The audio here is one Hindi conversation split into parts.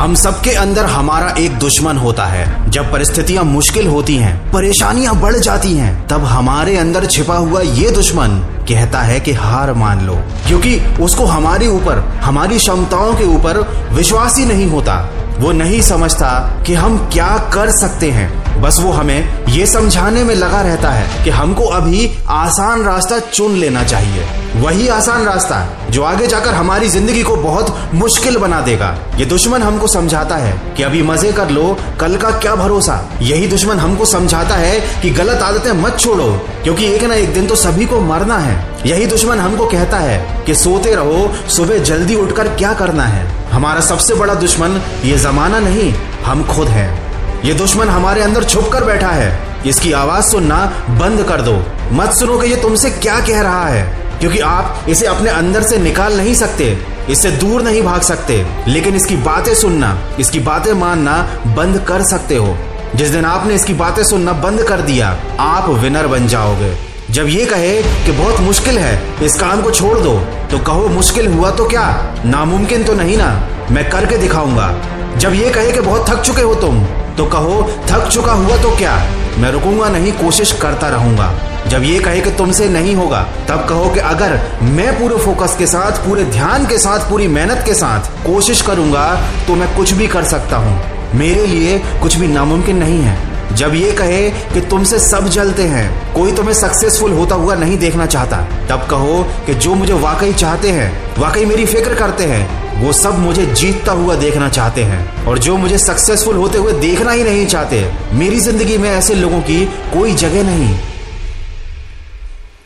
हम सबके अंदर हमारा एक दुश्मन होता है। जब परिस्थितियाँ मुश्किल होती हैं, परेशानियाँ बढ़ जाती हैं, तब हमारे अंदर छिपा हुआ ये दुश्मन कहता है कि हार मान लो। क्योंकि उसको हमारे ऊपर हमारी क्षमताओं के ऊपर विश्वास ही नहीं होता। वो नहीं समझता कि हम क्या कर सकते हैं। बस वो हमें ये समझाने में लगा रहता है कि हमको अभी आसान रास्ता चुन लेना चाहिए। वही आसान रास्ता जो आगे जाकर हमारी ज़िंदगी को बहुत मुश्किल बना देगा। ये दुश्मन हमको समझाता है कि अभी मज़े कर लो, कल का क्या भरोसा? यही दुश्मन हमको समझाता है कि गलत आदतें मत छोड़ो, क्योंकि एक ना एक दिन तो सभी को मरना है। यही दुश्मन हमको कहता है कि सोते रहो, सुबह जल्दी उठकर क्या करना है? हमारा सबसे बड़ा दुश्मन ये जमाना नहीं, हम खुद हैं। ये दुश्मन हमारे अंदर छुप कर बैठा है। इसकी आवाज़ सुनना बंद कर दो। मत सुनो कि ये तुमसे क्या कह रहा है। क्योंकि आप इसे अपने अंदर से निकाल नहीं सकते, इससे दूर नहीं भाग सकते। लेकिन इसकी बातें सुनना, इसकी बातें मानना बंद कर सकते हो। जिस दिन आपने इसकी बातें सुनना बंद कर दिया, आप विनर बन जाओगे। जब ये कहे कि बहुत मुश्किल है, इस काम को छोड़ दो तो कहो, मुश्किल हुआ तो क्या? नामुमकिन तो नहीं ना? मैं करके दिखाऊँगा। जब ये कहे कि बहुत थक चुके हो तुम तो कहो, थक चुका हुआ तो क्या? मैं रुकूँगा नहीं, कोशिश करता रहूँगा। जब ये कहे कि तुमसे नहीं होगा, तब कहो कि अगर मैं पूरे फोकस के साथ, पूरे ध्यान के साथ, पूरी मेहनत के साथ कोशिश करूँगा तो मैं कुछ भी कर सकता हूँ। मेरे लिए कुछ भी नामुमकिन नहीं है। जब ये कहे कि तुमसे सब जलते हैं, कोई तुम्हें सक्सेसफुल होता हुआ नहीं देखना चाहता, तब कहो कि जो मुझे वाकई चाहते हैं, वाकई मेरी फ़िक्र करते हैं वो सब मुझे जीतता हुआ देखना चाहते हैं। और जो मुझे सक्सेसफुल होते हुए देखना ही नहीं चाहते, मेरी ज़िंदगी में ऐसे लोगों की कोई जगह नहीं।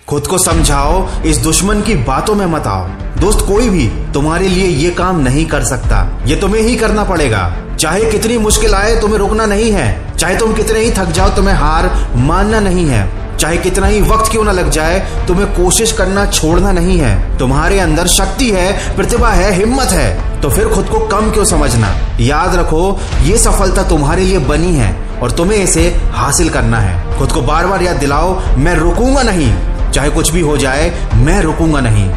खुद को समझाओ, इस दुश्मन की बातों में मत आओ। दोस्त, कोई भी तुम्हारे लिए ये काम नहीं कर सकता। ये तुम्हें ही करना पड़ेगा। चाहे कितनी मुश्किल आए, तुम्हें रुकना नहीं है। चाहे तुम कितने ही थक जाओ, तुम्हें हार मानना नहीं है। चाहे कितना ही वक्त क्यों ना लग जाए, तुम्हें कोशिश करना छोड़ना नहीं है। तुम्हारे अंदर शक्ति है, प्रतिभा है, हिम्मत है। तो फिर खुद को कम क्यों समझना? याद रखो, ये सफलता तुम्हारे लिए बनी है और तुम्हें इसे हासिल करना है। खुद को बार बार याद दिलाओ, मैं रुकूँगा नहीं। चाहे कुछ भी हो जाए, मैं रुकूँगा नहीं।